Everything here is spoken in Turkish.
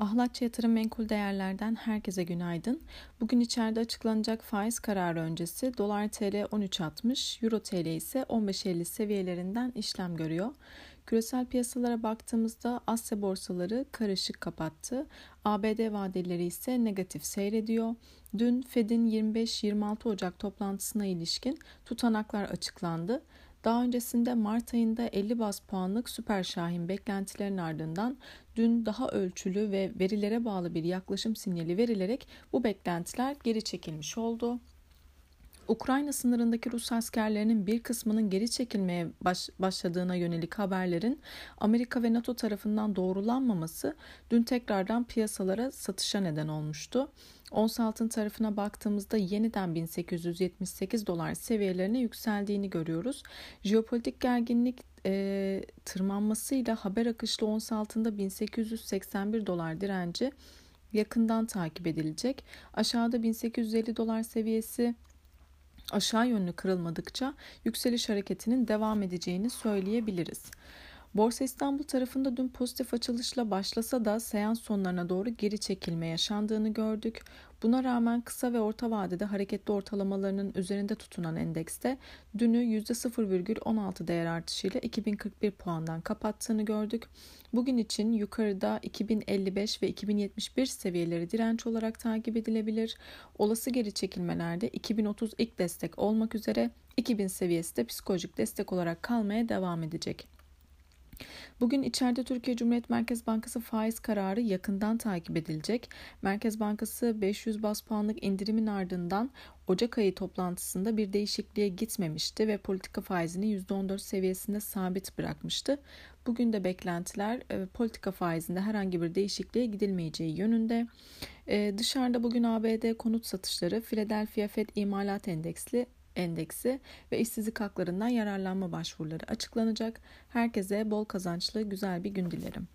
Ahlatçı Yatırım Menkul Değerler'den herkese günaydın. Bugün içeride açıklanacak faiz kararı öncesi dolar TL 13.60, euro TL ise 15.50 seviyelerinden işlem görüyor. Küresel piyasalara baktığımızda Asya borsaları karışık kapattı. ABD vadeleri ise negatif seyrediyor. Dün Fed'in 25-26 Ocak toplantısına ilişkin tutanaklar açıklandı. Daha öncesinde Mart ayında 50 bas puanlık süper şahin beklentilerin ardından dün daha ölçülü ve verilere bağlı bir yaklaşım sinyali verilerek bu beklentiler geri çekilmiş oldu. Ukrayna sınırındaki Rus askerlerinin bir kısmının geri çekilmeye baş, başladığına yönelik haberlerin Amerika ve NATO tarafından doğrulanmaması dün tekrardan piyasalara satışa neden olmuştu. Ons altın tarafına baktığımızda yeniden 1878 dolar seviyelerine yükseldiğini görüyoruz. Jeopolitik gerginlik e, tırmanmasıyla haber akışlı ons altında 1881 dolar direnci yakından takip edilecek. Aşağıda 1850 dolar seviyesi aşağı yönlü kırılmadıkça yükseliş hareketinin devam edeceğini söyleyebiliriz. Borsa İstanbul tarafında dün pozitif açılışla başlasa da seans sonlarına doğru geri çekilme yaşandığını gördük. Buna rağmen kısa ve orta vadede hareketli ortalamalarının üzerinde tutunan endekste dünü %0,16 değer artışıyla 2041 puandan kapattığını gördük. Bugün için yukarıda 2055 ve 2071 seviyeleri direnç olarak takip edilebilir. Olası geri çekilmelerde 2030 ilk destek olmak üzere 2000 seviyesi de psikolojik destek olarak kalmaya devam edecek. Bugün içeride Türkiye Cumhuriyet Merkez Bankası faiz kararı yakından takip edilecek. Merkez Bankası 500 bas puanlık indirimin ardından Ocak ayı toplantısında bir değişikliğe gitmemişti ve politika faizini %14 seviyesinde sabit bırakmıştı. Bugün de beklentiler e, politika faizinde herhangi bir değişikliğe gidilmeyeceği yönünde. E, dışarıda bugün ABD konut satışları Philadelphia Fed İmalat Endeksli endeksi ve işsizlik haklarından yararlanma başvuruları açıklanacak. Herkese bol kazançlı güzel bir gün dilerim.